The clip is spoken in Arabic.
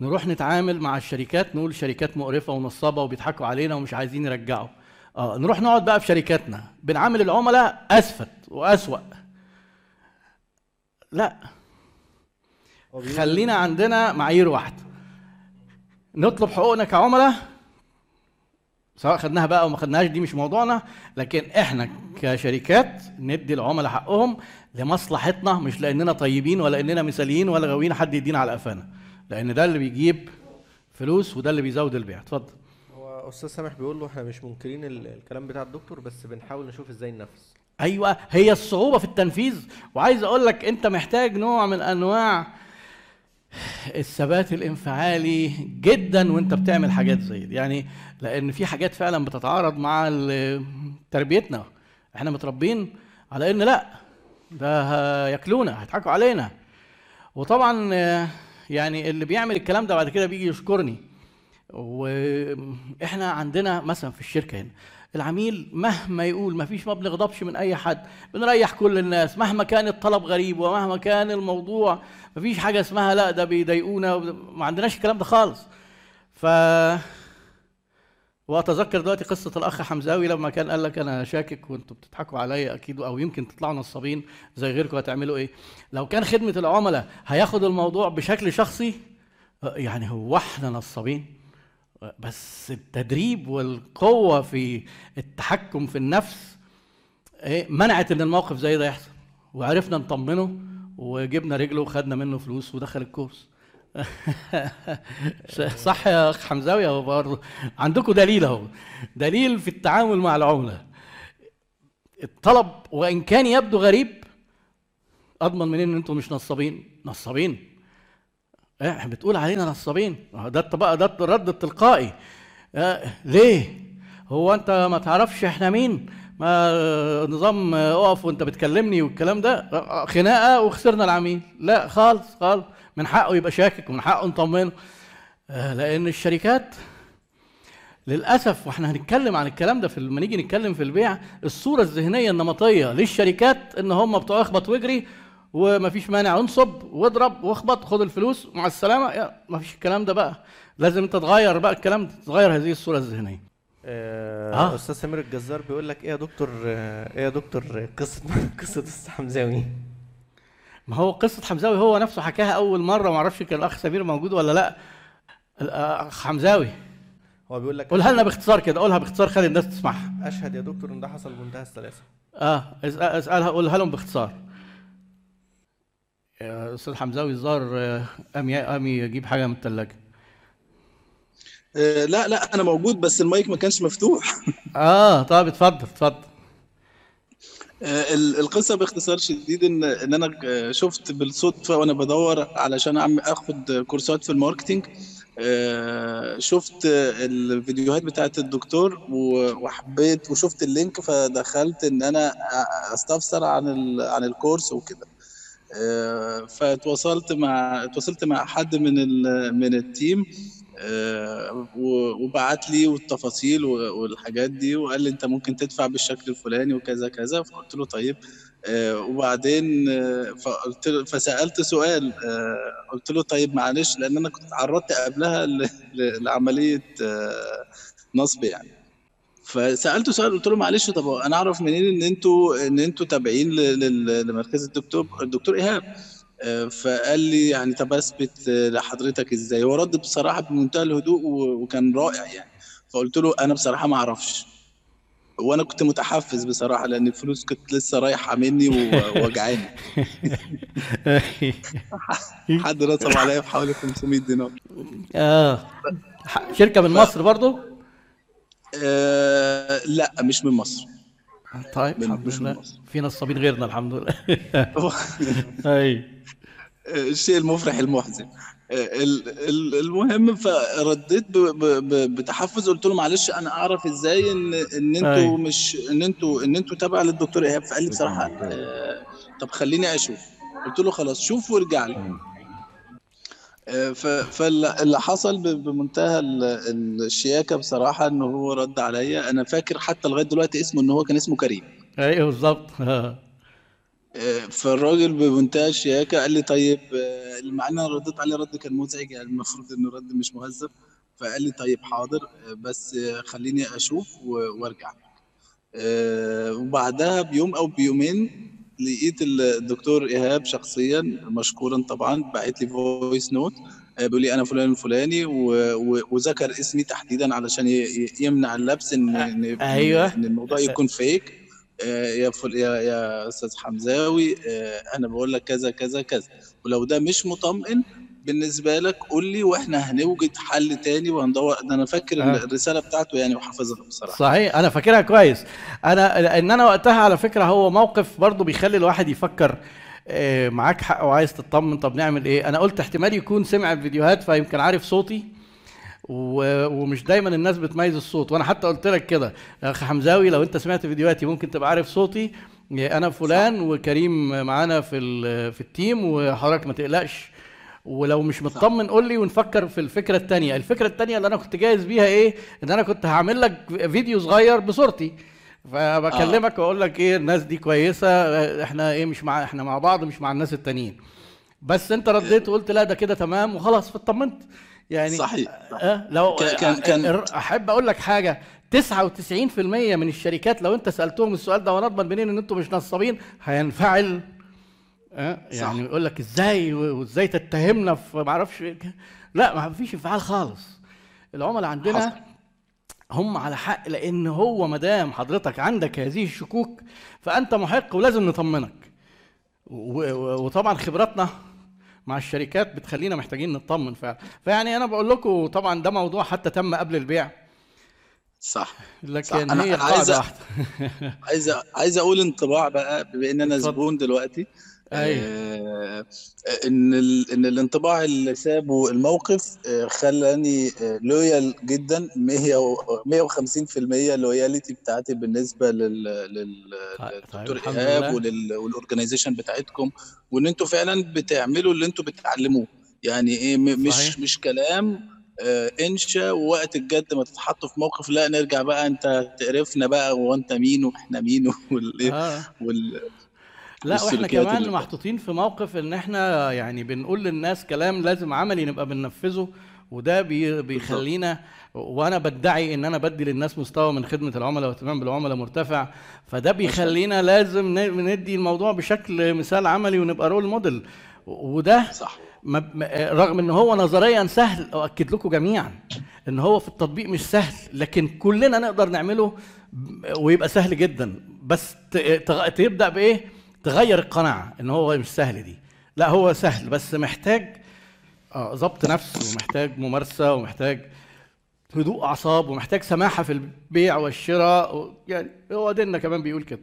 نروح نتعامل مع الشركات نقول شركات مقرفة ونصابة وبيضحكوا علينا ومش عايزين يرجعوا. آه نروح نقعد بقى في شركاتنا. بنعامل العملاء اسفت وأسوأ. لا. خلينا عندنا معايير واحدة. نطلب حقوقنا كعملاء سواء خدناها بقى أو ما خدناهاش دي مش موضوعنا. لكن إحنا كشركات ندي العملاء حقهم لمصلحتنا مش لأننا طيبين ولا إننا مثاليين ولا غاويين حد يدينا على قفانا. لأن ده اللي بيجيب فلوس وده اللي بيزود البيع. اتفضل. هو أستاذ سامح بيقول له إحنا مش منكرين ال- الكلام بتاع الدكتور بس بنحاول نشوف إزاي ننفذ. أيوه هي الصعوبة في التنفيذ. وعايز أقول لك أنت محتاج نوع من أنواع الثبات الانفعالي جدا وأنت بتعمل حاجات زي دي. يعني لأن في حاجات فعلا بتتعارض مع تربيتنا. إحنا متربين على إن لأ ده ياكلونا هيضحكوا علينا. وطبعا يعني اللي بيعمل الكلام ده بعد كده بيجي يشكرني. وإحنا عندنا مثلا في الشركة هنا العميل مهما يقول ما فيش ما بنغضبش من أي حد بنريح كل الناس مهما كان الطلب غريب ومهما كان الموضوع ما فيش حاجة اسمها لا ده بيضايقونا ما عندناش الكلام ده خالص. ف وأتذكر دلوقتي قصة الأخ حمزاوي لما كان قال لك أنا شاكك وأنتوا بتضحكوا عليا أكيد أو يمكن تطلعوا نصابين زي غيركم هتعملوا إيه. لو كان خدمة العملاء هياخد الموضوع بشكل شخصي يعني هو إحنا نصابين. بس التدريب والقوة في التحكم في النفس إيه منعت إن الموقف زي ده يحصل. وعرفنا نطمنه وجبنا رجله وخدنا منه فلوس ودخل الكورس. صح يا أخ حمزاوي اهو برضه عندكم دليل أهو. دليل في التعامل مع العملاء الطلب وإن كان يبدو غريب أضمن منين إن أنتم مش نصابين. نصابين؟ إحنا بتقول علينا نصابين. ده بقى ده الرد التلقائي. آه، ليه؟ هو أنت ما تعرفش إحنا مين؟ ما نظام أقف وأنت بتكلمني والكلام ده خناقة وخسرنا العميل. لا خالص خالص. من حقه يبقى شاكك ومن حقه نطمنه. آه، لأن الشركات للأسف وإحنا هنتكلم عن الكلام ده في لما نيجي نتكلم في البيع الصورة الذهنية النمطية للشركات إن هم بتوع اخبط واجري ومفيش مانع انصب واضرب واخبط خد الفلوس مع السلامة. مفيش الكلام ده بقى. لازم أنت تغير بقى الكلام ده تغير هذه الصورة الذهنية. آه آه. أستاذ سمير الجزار بيقول لك إيه يا دكتور إيه يا دكتور قصة قصه حمزاوي؟ ما هو قصة حمزاوي هو نفسه حكاها أول مرة ما أعرفش كان الأخ سمير موجود ولا لأ. الأخ حمزاوي. هو بيقول لك قولها لنا باختصار كده قولها باختصار خلي الناس تسمعها. أشهد يا دكتور إن ده حصل بمنتهى السلاسة. آه اسألها قولها لهم باختصار. أستاذ حمزاوي الظاهر آه، قام قام يجيب حاجة من الثلاجه لا لا أنا موجود بس المايك ما كانش مفتوح. آه طب اتفضل اتفضل. آه، ال- القصة باختصار شديد ان إن أنا آه، شفت بالصدفة وأنا بدور علشان اعمل أخد كورسات في ال marketing. آه، شفت الفيديوهات بتاعت الدكتور وحبيت وشفت ال link فدخلت إن أنا أستفسر عن عن الكورس وكده. آه، فتواصلت مع اتواصلت مع حد من من ال team. آه، وبعت لي والتفاصيل والحاجات دي وقال لي انت ممكن تدفع بالشكل الفلاني وكذا كذا فقلت له طيب. آه، وبعدين آه، فقلت له فسألت سؤال آه، قلت له طيب معلش لأن أنا كنت تعرضت قبلها ل- ل- لعملية آه، نصب يعني. فسألته سؤال قلت له معلش طب أنا أعرف منين إن أنتوا إن أنتوا تابعين لمركز الدكتور الدكتور إيهاب؟ آه، فقال لي يعني طب أثبت آه، لحضرتك إزاي؟ هو رد بصراحة بمنتهى الهدوء وكان رائع يعني. فقلت له أنا بصراحة ما أعرفش. وأنا كنت متحفز بصراحة لأن الفلوس كانت لسه رايحة مني ووجعاني. حد نصب عليا في حوالي 500 دينار. آه. شركة من مصر برضو؟ آه لا مش من مصر. طيب الحمد لله. في نصابين غيرنا الحمد لله. أي. الشيء المفرح المحزن. ال- ال- المهم فرديت بتحفز قلت له معلش أنا أعرف إزاي ان إن أنتوا. مش إن أنتوا إن أنتوا تابع للدكتور إيهاب فقال لي بصراحة آه، طب خليني أشوف. قلت له خلاص شوف وارجع لي. فاللي حصل بمنتهى ال- الشياكة بصراحة إن هو رد عليا. أنا فاكر حتى لغاية دلوقتي اسمه إن هو كان اسمه كريم. أيوه بالظبط. آه. آه، فالراجل بمنتهى الشياكة قال لي طيب آه، مع ان أنا رديت عليه رد كان مزعج يعني المفروض إنه رد مش مهذب. فقال لي طيب حاضر آه، بس آه، خليني أشوف وأرجع. آه، وبعدها بيوم أو بيومين لقيت الدكتور إيهاب شخصيا مشكورا طبعا بعت لي voice note بيقول لي أنا فلان الفلاني وذكر اسمي تحديدا علشان يمنع اللبس ان ان أيوة. إن الموضوع يكون فيك آه، يا فل... يا يا أستاذ حمزاوي آه، أنا بقول لك كذا كذا كذا ولو ده مش مطمئن بالنسبة لك قول لي وإحنا هنوجد حل تاني وهندور. ده أنا فاكر آه. الرسالة بتاعته يعني وحافظها بصراحة. صحيح أنا فاكرها كويس. أنا ان أنا وقتها على فكرة هو موقف برضو بيخلي الواحد يفكر آه، معاك حق وعايز تطمن طب نعمل إيه؟ أنا قلت احتمال يكون سمع الفيديوهات فيمكن عارف صوتي ومش دايما الناس بتميز الصوت. وأنا حتى قلت لك كده يا أخي حمزاوي لو أنت سمعت فيديوهاتي ممكن تبقى عارف صوتي. أنا فلان وكريم معانا في في التيم وحضرتك ما تقلقش. ولو مش مطمن قول لي ونفكر في الفكرة التانية. الفكرة التانية اللي أنا كنت جاهز بيها إيه؟ إن أنا كنت هعمل لك فيديو صغير بصورتي. فبكلمك وأقول لك إيه الناس دي كويسة إحنا إيه مش مع إحنا مع بعض مش مع الناس التانيين. بس أنت رديت وقلت لا ده كده تمام وخلاص فاطمنت. يعني صحيح. أه لو كان- كان- كان- أحب أقول لك حاجة. 99% من الشركات لو أنت سألتهم السؤال ده ونضمن منين إن أنتم مش نصابين هينفعل. أه يعني يقول لك إزاي وإزاي تتهمنا في ما أعرفش لا ما فيش انفعال خالص. العملاء عندنا حصل. هم على حق لأن هو ما دام حضرتك عندك هذه الشكوك فأنت محق ولازم نطمنك. وطبعا خبراتنا مع الشركات بتخلينا محتاجين نطمن فعلا. فيعني أنا بقول لكم طبعا ده موضوع حتى تم قبل البيع. صح. لكن صح. أنا- هي أنا عايز عايز عايز أقول انطباع بقى بما ان أنا. زبون دلوقتي. أيوة. آه، إن. إن الانطباع اللي سابه الموقف آه، خلاني loyal جدا 100 و- 150% loyalty بتاعتي بالنسبة لل... لل... طيب، للدكتور الحمد إيهاب. وال organization بتاعتكم وإن أنتوا فعلا بتعملوا اللي أنتوا بتعلموه يعني إيه. مش صحيح. مش كلام آه، إنشا ووقت الجد ما تتحطوا في موقف لا نرجع بقى أنت تقرفنا بقى وانت مين وإحنا مين وال... آه. وال... لا وإحنا كمان محطوطين في موقف إن إحنا يعني بنقول للناس كلام لازم عملي نبقى بننفذه وده بي بيخلينا وأنا بدعي إن أنا بدي للناس مستوى من خدمة العملاء واهتمام بالعملاء مرتفع فده بيخلينا لازم ندي الموضوع بشكل مثال عملي ونبقى رول موديل وده صح. رغم إن هو نظريا سهل اؤكد لكم جميعا إن هو في التطبيق مش سهل لكن كلنا نقدر نعمله ويبقى سهل جدا. بس تبدأ بإيه؟ تغير القناعة إن هو مش سهل دي. لا هو سهل بس محتاج ضبط نفس ومحتاج ممارسة ومحتاج هدوء أعصاب ومحتاج سماحة في البيع والشراء يعني هو ديننا كمان بيقول كده.